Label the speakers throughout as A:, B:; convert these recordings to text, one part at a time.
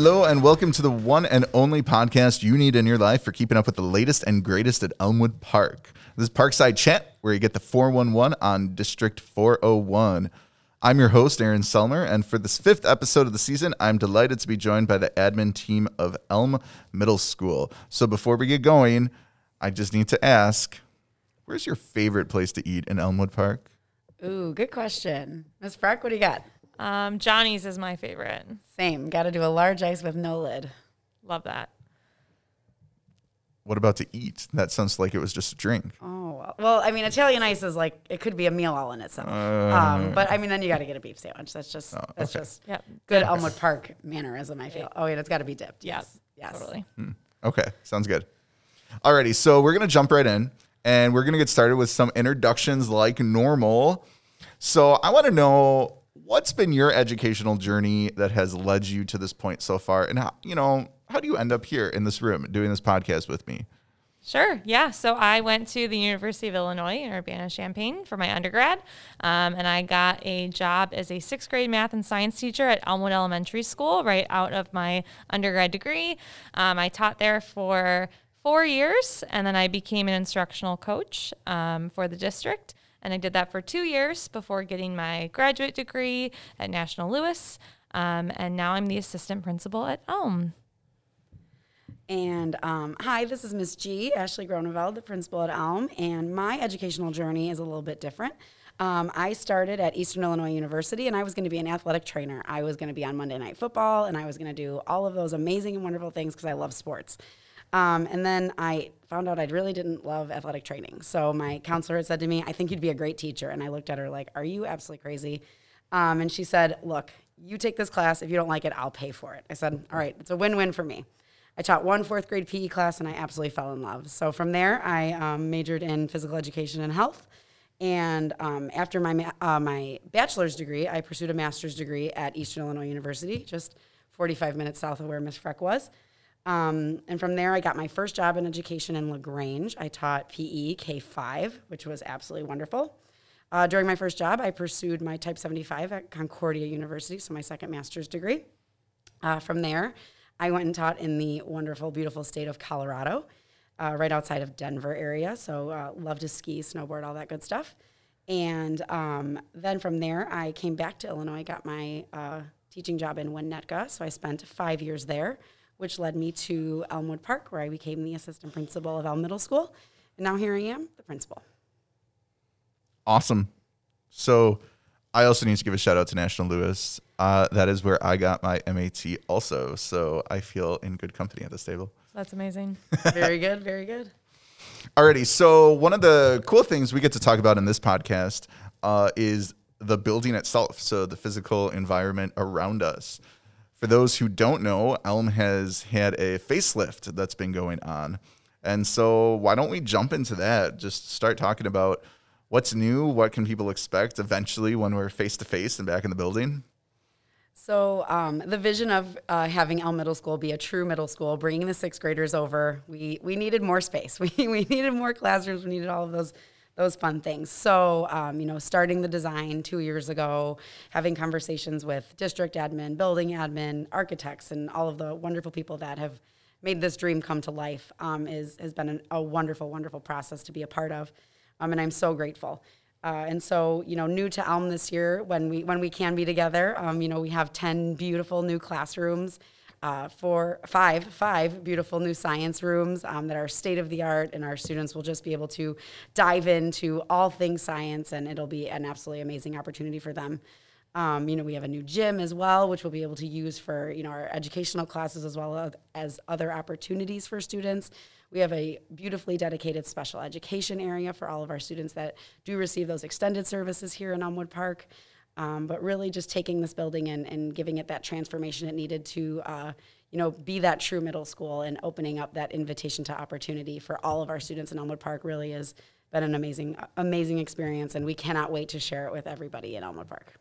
A: Hello, and welcome to the one and only podcast you need in your life for keeping up with the latest and greatest at Elmwood Park. This is Parkside Chat, where you get the 411 on District 401. I'm your host, Aaron Selmer, and for this fifth episode of the season, I'm delighted to be joined by the admin team of Elm Middle School. So before we get going, I just need to ask where's your favorite place to eat in Elmwood Park?
B: Ooh, good question. Miss Freck, what do you got?
C: Um, Johnny's is my favorite.
B: Same. Got to do a large ice with no lid.
C: Love that.
A: What about to eat? That sounds like it was just a drink.
B: Oh, well, well I mean, Italian ice is like, it could be a meal all in itself. um, but I mean, then you got to get a beef sandwich. That's just, that's just
C: Yep.
B: good Elmwood Park mannerism, I feel. Oh, yeah, it's got to be dipped.
C: Yep.
B: Yes. Yes.
C: Totally.
A: Okay, sounds good. Alrighty, so we're gonna jump right in and we're gonna get started with some introductions like normal. So I want to know what's been your educational journey that has led you to this point so far, and how you know how do you end up here in this room doing this podcast with me?
C: Sure. Yeah. So I went to the University of Illinois in Urbana Champaign for my undergrad, um, and I got a job as a sixth grade math and science teacher at Elmwood Elementary School right out of my undergrad degree. Um, I taught there for four years, and then I became an instructional coach um, for the district. And I did that for two years before getting my graduate degree at National Louis. Um, and now I'm the assistant principal at Elm.
B: And um, hi, this is Miss G, Ashley Groneveld, the principal at Elm, and my educational journey is a little bit different. Um, I started at Eastern Illinois University, and I was going to be an athletic trainer. I was going to be on Monday Night Football, and I was going to do all of those amazing and wonderful things because I love sports. Um, and then I found out I really didn't love athletic training. So my counselor had said to me, "I think you'd be a great teacher." And I looked at her like, "Are you absolutely crazy?" Um, and she said, "Look, you take this class. If you don't like it, I'll pay for it." I said, "All right, it's a win-win for me." I taught one fourth grade PE class and I absolutely fell in love. So from there, I um, majored in physical education and health. And um, after my, ma- uh, my bachelor's degree, I pursued a master's degree at Eastern Illinois University, just 45 minutes south of where Miss Freck was. Um, and from there, I got my first job in education in LaGrange. I taught PE K 5, which was absolutely wonderful. Uh, during my first job, I pursued my Type 75 at Concordia University, so my second master's degree. Uh, from there, I went and taught in the wonderful, beautiful state of Colorado, uh, right outside of Denver area. So uh, love to ski, snowboard, all that good stuff. And um, then from there, I came back to Illinois, got my uh, teaching job in Winnetka. So I spent five years there, which led me to Elmwood Park, where I became the assistant principal of Elm Middle School. And now here I am, the principal.
A: Awesome. So I also need to give a shout out to National Louis. Uh, that is where I got my MAT also. So I feel in good company at this table.
C: That's amazing.
B: very good, very good.
A: Alrighty, so one of the cool things we get to talk about in this podcast uh, is the building itself, so the physical environment around us. For those who don't know, Elm has had a facelift that's been going on. And so why don't we jump into that? Just start talking about what's new, what can people expect eventually when we're face to face and back in the building?
B: So um, the vision of uh, having Elm Middle School be a true middle school, bringing the sixth graders over, we we needed more space. We we needed more classrooms. We needed all of those those fun things. So um, you know, starting the design two years ago, having conversations with district admin, building admin, architects, and all of the wonderful people that have made this dream come to life um, is has been an, a wonderful, wonderful process to be a part of, um, and I'm so grateful. Uh, and so, you know, new to Elm this year, when we when we can be together, um, you know, we have ten beautiful new classrooms, uh, four, five, five beautiful new science rooms um, that are state of the art, and our students will just be able to dive into all things science, and it'll be an absolutely amazing opportunity for them. Um, you know, we have a new gym as well, which we'll be able to use for you know our educational classes as well as other opportunities for students. We have a beautifully dedicated special education area for all of our students that do receive those extended services here in Elmwood Park. Um, but really, just taking this building and, and giving it that transformation it needed to, uh, you know, be that true middle school and opening up that invitation to opportunity for all of our students in Elmwood Park really has been an amazing, amazing experience, and we cannot wait to share it with everybody in Elmwood Park.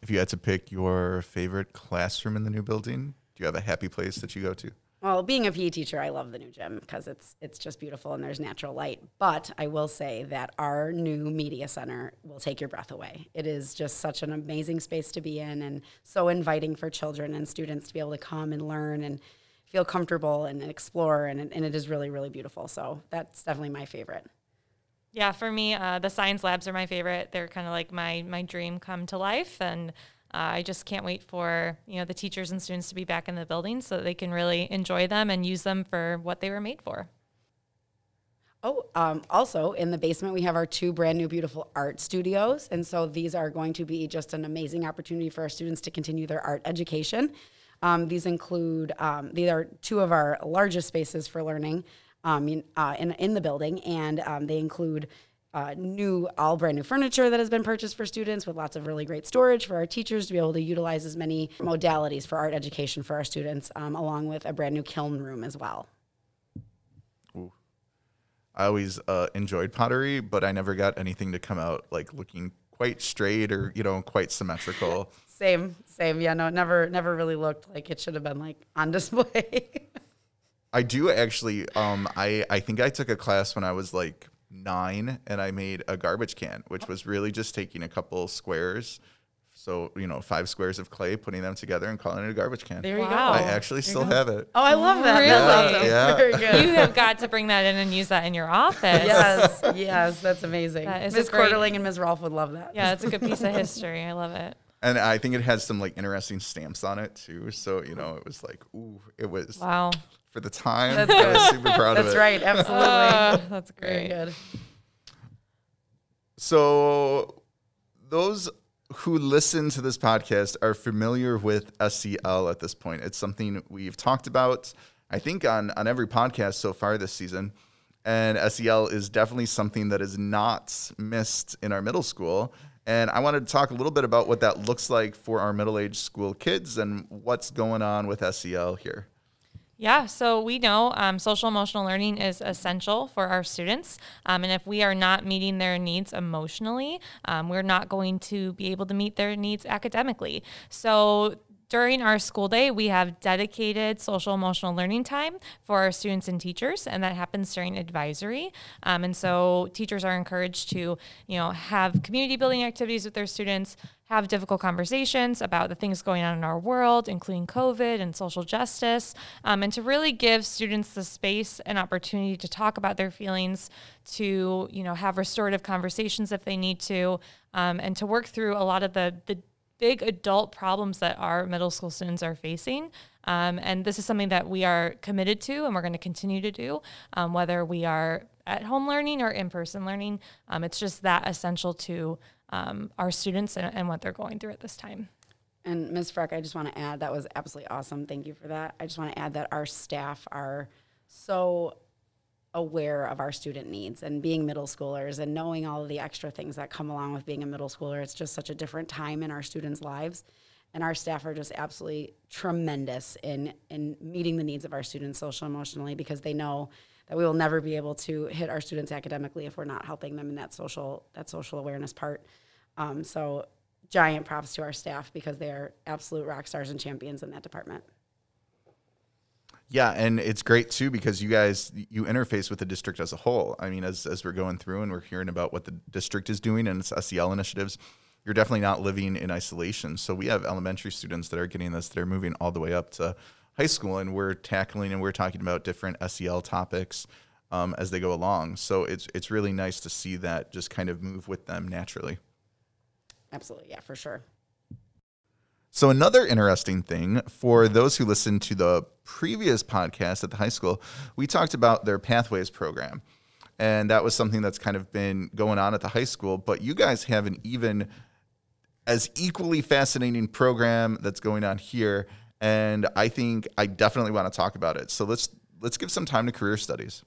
A: If you had to pick your favorite classroom in the new building, do you have a happy place that you go to?
B: Well, being a PE teacher, I love the new gym because it's it's just beautiful and there's natural light. But I will say that our new media center will take your breath away. It is just such an amazing space to be in and so inviting for children and students to be able to come and learn and feel comfortable and explore and, and it is really really beautiful. So that's definitely my favorite.
C: Yeah, for me, uh, the science labs are my favorite. They're kind of like my my dream come to life, and uh, I just can't wait for you know the teachers and students to be back in the building so they can really enjoy them and use them for what they were made for.
B: Oh, um, also in the basement, we have our two brand new beautiful art studios. And so these are going to be just an amazing opportunity for our students to continue their art education. Um, these include, um, these are two of our largest spaces for learning um, in, uh, in, in the building, and um, they include uh, new, all brand new furniture that has been purchased for students with lots of really great storage for our teachers to be able to utilize as many modalities for art education for our students, um, along with a brand new kiln room as well. Ooh.
A: I always uh, enjoyed pottery, but I never got anything to come out like looking quite straight or you know quite symmetrical.
B: Same, same. Yeah, no, it never, never really looked like it should have been like on display.
A: I do actually. Um, I I think I took a class when I was like nine, and I made a garbage can, which was really just taking a couple squares. So you know, five squares of clay, putting them together, and calling it a garbage can.
B: there you
C: Wow.
A: I
B: go.
A: actually still have it.
B: Oh, I love that.
C: Really?
B: That's awesome.
A: Yeah.
B: Very good.
C: You have got to bring that in and use that in your office.
B: yes, yes, that's amazing.
C: That is a
B: Ms. Quarterling and Ms. Rolfe would love that.
C: Yeah, it's a good piece of history. I love it.
A: And I think it has some like interesting stamps on it too. So you know, it was like, ooh, it was
C: Wow.
A: For the time.
B: That's
A: I was
B: good.
A: super proud of
B: That's right. Absolutely.
C: Uh, that's
B: Very
C: great.
B: good.
A: So, those who listen to this podcast are familiar with SEL at this point. It's something we've talked about, I think, on, on every podcast so far this season. And SEL is definitely something that is not missed in our middle school. And I wanted to talk a little bit about what that looks like for our middle aged school kids and what's going on with SEL here.
C: Yeah, so we know um, social emotional learning is essential for our students. Um, and if we are not meeting their needs emotionally, um, we're not going to be able to meet their needs academically. So during our school day, we have dedicated social emotional learning time for our students and teachers, and that happens during advisory. Um, and so teachers are encouraged to, you know, have community building activities with their students, have difficult conversations about the things going on in our world, including COVID and social justice, um, and to really give students the space and opportunity to talk about their feelings, to you know have restorative conversations if they need to, um, and to work through a lot of the the big adult problems that our middle school students are facing. Um, and this is something that we are committed to and we're going to continue to do, um, whether we are at home learning or in person learning. Um, it's just that essential to um, our students and, and what they're going through at this time.
B: And Ms. Freck, I just want to add that was absolutely awesome. Thank you for that. I just want to add that our staff are so aware of our student needs and being middle schoolers and knowing all of the extra things that come along with being a middle schooler. It's just such a different time in our students' lives. And our staff are just absolutely tremendous in, in meeting the needs of our students social emotionally because they know that we will never be able to hit our students academically if we're not helping them in that social that social awareness part. Um, so giant props to our staff because they are absolute rock stars and champions in that department.
A: Yeah, and it's great too because you guys you interface with the district as a whole. I mean, as as we're going through and we're hearing about what the district is doing and its SEL initiatives, you're definitely not living in isolation. So we have elementary students that are getting this; they're moving all the way up to high school, and we're tackling and we're talking about different SEL topics um, as they go along. So it's it's really nice to see that just kind of move with them naturally.
B: Absolutely, yeah, for sure.
A: So another interesting thing for those who listened to the previous podcast at the high school, we talked about their Pathways program. And that was something that's kind of been going on at the high school, but you guys have an even as equally fascinating program that's going on here and I think I definitely want to talk about it. So let's let's give some time to career studies.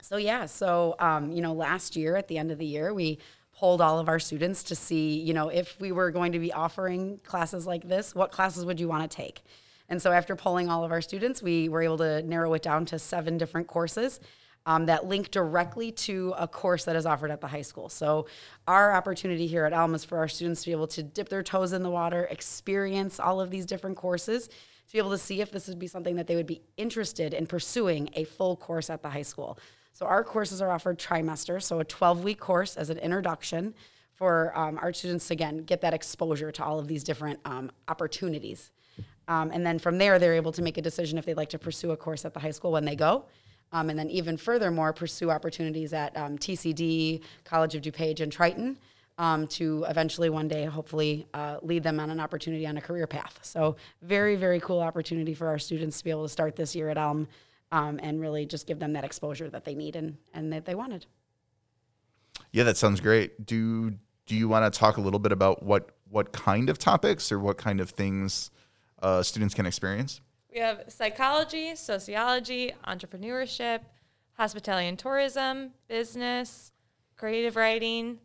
B: So yeah, so um, you know, last year at the end of the year, we polled all of our students to see, you know, if we were going to be offering classes like this, what classes would you want to take? And so after polling all of our students, we were able to narrow it down to seven different courses. um, that link directly to a course that is offered at the high school. So, our opportunity here at Elm is for our students to be able to dip their toes in the water, experience all of these different courses, to be able to see if this would be something that they would be interested in pursuing a full course at the high school. So, our courses are offered trimester, so a 12 week course as an introduction for um, our students to, again, get that exposure to all of these different um, opportunities. Um, and then from there, they're able to make a decision if they'd like to pursue a course at the high school when they go. Um, and then even furthermore, pursue opportunities at um, TCD, College of DuPage, and Triton um, to eventually one day, hopefully, uh, lead them on an opportunity on a career path. So, very, very cool opportunity for our students to be able to start this year at Elm um, and really just give them that exposure that they need and, and that they wanted.
A: Yeah, that sounds great. Do do you want to talk a little bit about what what kind of topics or what kind of things uh, students can experience?
C: We have psychology, sociology, entrepreneurship, hospitality and tourism, business, creative writing,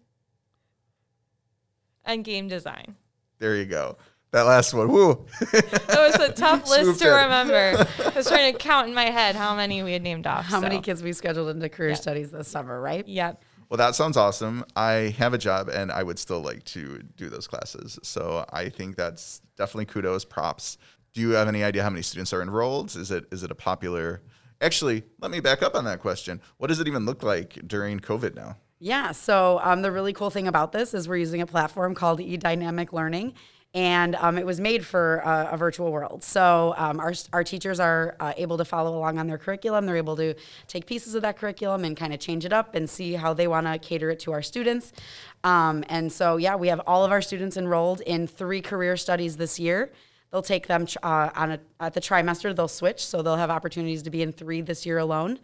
C: and game design.
A: There you go. That last one, woo.
C: It was a tough list to remember. I was trying to count in my head how many we had named off.
B: How many kids we scheduled into career studies this summer, right?
C: Yep.
A: Well, that sounds awesome. I have a job and I would still like to do those classes. So I think that's definitely kudos, props. Do you have any idea how many students are enrolled? Is it is it a popular Actually, let me back up on that question. What does it even look like during COVID now?
B: Yeah. So um, the really cool thing about this is we're using a platform called eDynamic Learning, and um, it was made for uh, a virtual world. So um, our our teachers are uh, able to follow along on their curriculum. They're able to take pieces of that curriculum and kind of change it up and see how they want to cater it to our students. Um, and so yeah, we have all of our students enrolled in three career studies this year. They'll take them uh, on a, at the trimester. They'll switch, so they'll have opportunities to be in three this year alone.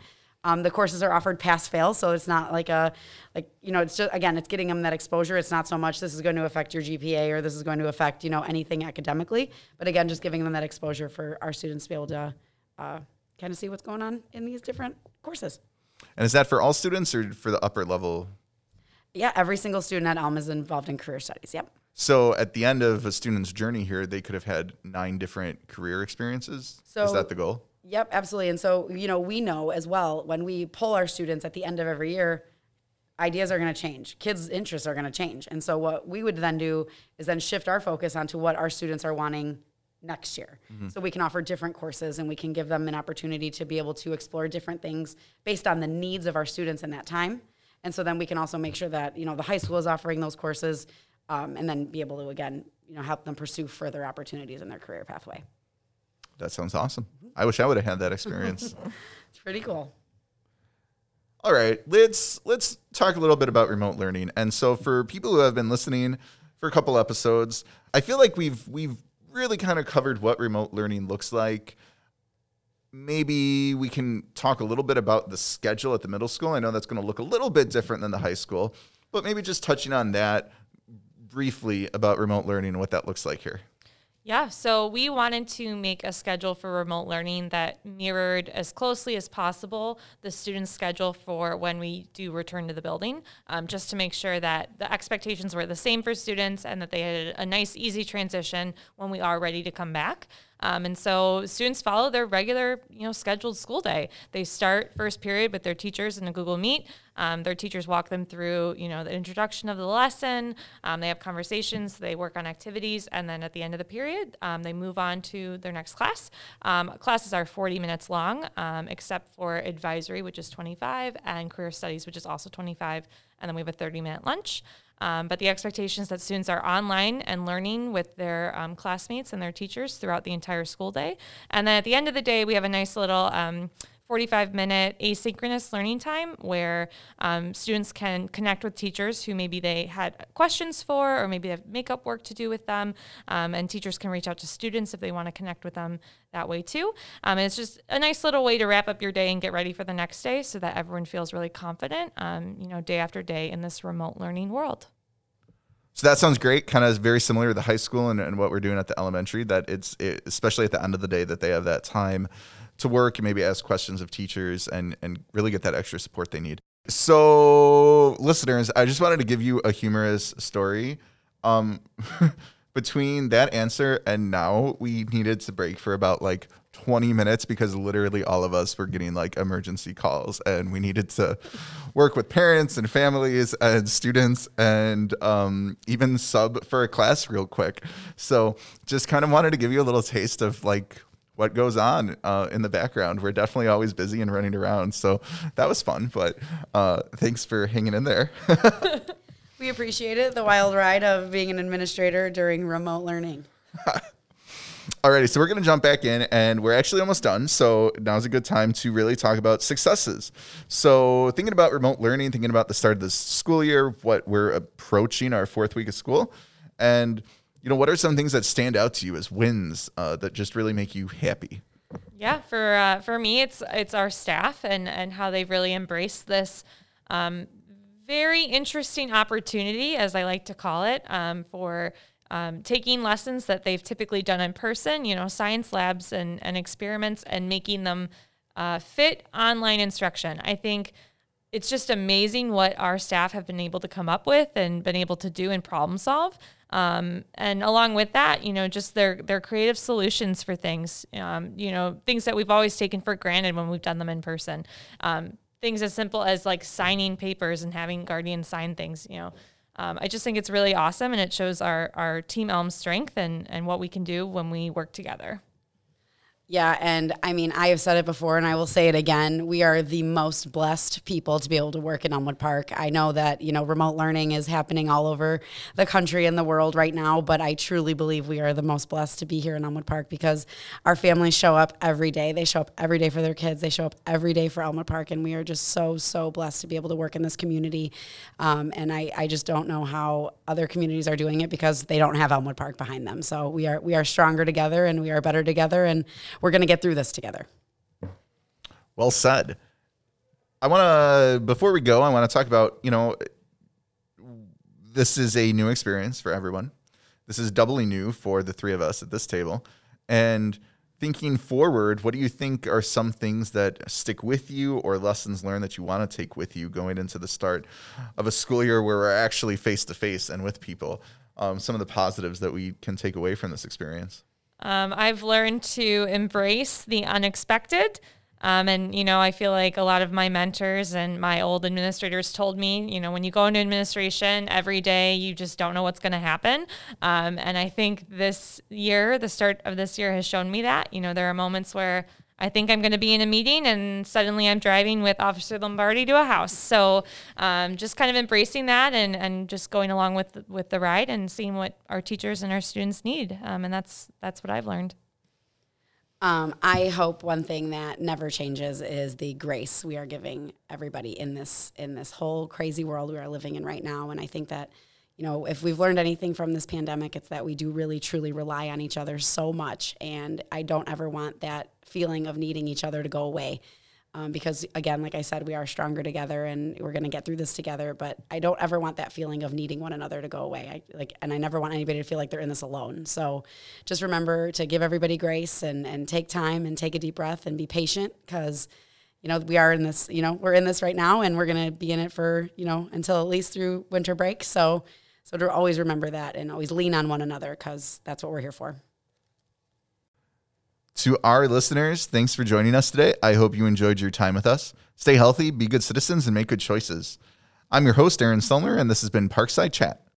B: Um, the courses are offered pass fail, so it's not like a like you know it's just again it's getting them that exposure. It's not so much this is going to affect your GPA or this is going to affect you know anything academically, but again just giving them that exposure for our students to be able to uh, kind of see what's going on in these different courses.
A: And is that for all students or for the upper level?
B: Yeah, every single student at Elm is involved in career studies. Yep.
A: So at the end of a student's journey here, they could have had nine different career experiences. is that the goal?
B: Yep, absolutely. And so, you know, we know as well when we pull our students at the end of every year, ideas are going to change. Kids' interests are going to change. And so, what we would then do is then shift our focus onto what our students are wanting next year. So, we can offer different courses and we can give them an opportunity to be able to explore different things based on the needs of our students in that time. And so, then we can also make sure that, you know, the high school is offering those courses um, and then be able to, again, you know, help them pursue further opportunities in their career pathway.
A: That sounds awesome. I wish I would have had that experience.
B: It's pretty cool.
A: All right, let's let's talk a little bit about remote learning. And so for people who have been listening for a couple episodes, I feel like we've we've really kind of covered what remote learning looks like. Maybe we can talk a little bit about the schedule at the middle school. I know that's going to look a little bit different than the high school, but maybe just touching on that briefly about remote learning and what that looks like here.
C: Yeah, so we wanted to make a schedule for remote learning that mirrored as closely as possible the student's schedule for when we do return to the building, um, just to make sure that the expectations were the same for students and that they had a nice, easy transition when we are ready to come back. Um, and so students follow their regular, you know, scheduled school day. They start first period with their teachers in a Google Meet. Um, their teachers walk them through, you know, the introduction of the lesson. Um, they have conversations. They work on activities, and then at the end of the period, um, they move on to their next class. Um, classes are 40 minutes long, um, except for advisory, which is 25, and career studies, which is also 25. And then we have a 30-minute lunch. Um, but the expectation is that students are online and learning with their um, classmates and their teachers throughout the entire school day. And then at the end of the day, we have a nice little um, 45 minute asynchronous learning time where um, students can connect with teachers who maybe they had questions for or maybe they have makeup work to do with them. Um, and teachers can reach out to students if they want to connect with them that way too. Um, and it's just a nice little way to wrap up your day and get ready for the next day so that everyone feels really confident, um, you know, day after day in this remote learning world.
A: So that sounds great. Kind of very similar to the high school and, and what we're doing at the elementary. That it's it, especially at the end of the day that they have that time to work and maybe ask questions of teachers and and really get that extra support they need. So listeners, I just wanted to give you a humorous story. Um, between that answer and now, we needed to break for about like 20 minutes because literally all of us were getting like emergency calls and we needed to work with parents and families and students and um, even sub for a class real quick. So just kind of wanted to give you a little taste of like what goes on uh, in the background. We're definitely always busy and running around. So that was fun, but uh, thanks for hanging in there.
B: We appreciate it, the wild ride of being an administrator during remote learning.
A: Alrighty, so we're to jump back in and we're actually almost done. So now's a good time to really talk about successes. So, thinking about remote learning, thinking about the start of this school year, what we're approaching our fourth week of school, and you know, what are some things that stand out to you as wins uh, that just really make you happy?
C: Yeah, for uh, for me, it's it's our staff and and how they've really embraced this um, very interesting opportunity, as I like to call it, um, for um, taking lessons that they've typically done in person, you know, science labs and, and experiments, and making them uh, fit online instruction. I think it's just amazing what our staff have been able to come up with and been able to do and problem solve. Um, and along with that, you know, just their their creative solutions for things, um, you know, things that we've always taken for granted when we've done them in person. Um, things as simple as like signing papers and having guardians sign things, you know. Um, I just think it's really awesome and it shows our, our Team Elm strength and, and what we can do when we work together.
B: Yeah, and I mean, I have said it before and I will say it again. We are the most blessed people to be able to work in Elmwood Park. I know that, you know, remote learning is happening all over the country and the world right now, but I truly believe we are the most blessed to be here in Elmwood Park because our families show up every day. They show up every day for their kids, they show up every day for Elmwood Park, and we are just so, so blessed to be able to work in this community. Um, and I, I just don't know how other communities are doing it because they don't have Elmwood Park behind them. So we are we are stronger together and we are better together and we're going to get through this together.
A: Well said. I want to, before we go, I want to talk about, you know, this is a new experience for everyone. This is doubly new for the three of us at this table. And thinking forward, what do you think are some things that stick with you or lessons learned that you want to take with you going into the start of a school year where we're actually face to face and with people? Um, some of the positives that we can take away from this experience.
C: Um, I've learned to embrace the unexpected. Um, and, you know, I feel like a lot of my mentors and my old administrators told me, you know, when you go into administration every day, you just don't know what's going to happen. Um, and I think this year, the start of this year has shown me that. You know, there are moments where I think I'm going to be in a meeting and suddenly I'm driving with Officer Lombardi to a house. So um, just kind of embracing that and, and just going along with with the ride and seeing what our teachers and our students need. Um, and that's that's what I've learned.
B: Um, I hope one thing that never changes is the grace we are giving everybody in this in this whole crazy world we are living in right now. And I think that you know, if we've learned anything from this pandemic, it's that we do really truly rely on each other so much. And I don't ever want that feeling of needing each other to go away. Um, because again, like I said, we are stronger together and we're going to get through this together. But I don't ever want that feeling of needing one another to go away. I like, and I never want anybody to feel like they're in this alone. So just remember to give everybody grace and, and take time and take a deep breath and be patient because, you know, we are in this, you know, we're in this right now and we're going to be in it for, you know, until at least through winter break. So, so to always remember that and always lean on one another because that's what we're here for.
A: To our listeners, thanks for joining us today. I hope you enjoyed your time with us. Stay healthy, be good citizens, and make good choices. I'm your host, Aaron Stelner, and this has been Parkside Chat.